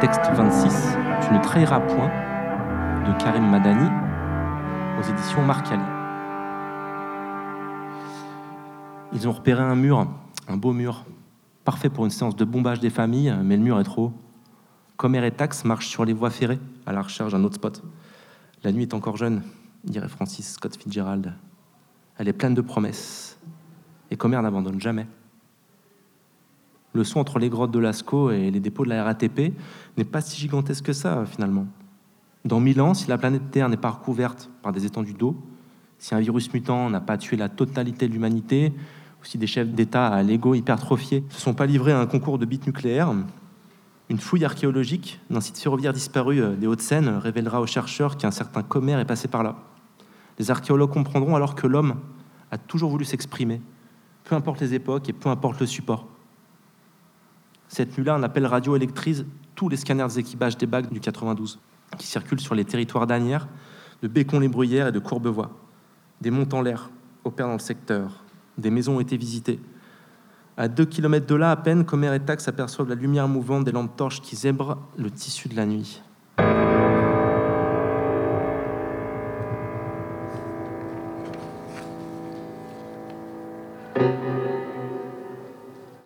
Texte 26, Tu ne trahiras point, de Karim Madani, aux éditions Marcali. Ils ont repéré un mur, un beau mur, parfait pour une séance de bombage des familles, mais le mur est trop haut. Comer et Tax marchent sur les voies ferrées à la recherche d'un autre spot. La nuit est encore jeune, dirait Francis Scott Fitzgerald. Elle est pleine de promesses. Et Comer n'abandonne jamais. Le son entre les grottes de Lascaux et les dépôts de la RATP n'est pas si gigantesque que ça, finalement. Dans mille ans, si la planète Terre n'est pas recouverte par des étendues d'eau, si un virus mutant n'a pas tué la totalité de l'humanité, ou si des chefs d'État à l'ego hypertrophié ne se sont pas livrés à un concours de bits nucléaires, une fouille archéologique d'un site ferroviaire disparu euh, des Hauts-de-Seine révélera aux chercheurs qu'un certain commère est passé par là. Les archéologues comprendront alors que l'homme a toujours voulu s'exprimer, peu importe les époques et peu importe le support. Cette nuit-là, un appel radio électrise tous les scanners des équipages des bacs du 92 qui circulent sur les territoires d'Anières, de Bécon-les-Bruyères et de Courbevoie. Des monts en l'air opèrent dans le secteur. Des maisons ont été visitées. À deux kilomètres de là, à peine, Comer et Tax aperçoivent la lumière mouvante des lampes torches qui zèbrent le tissu de la nuit.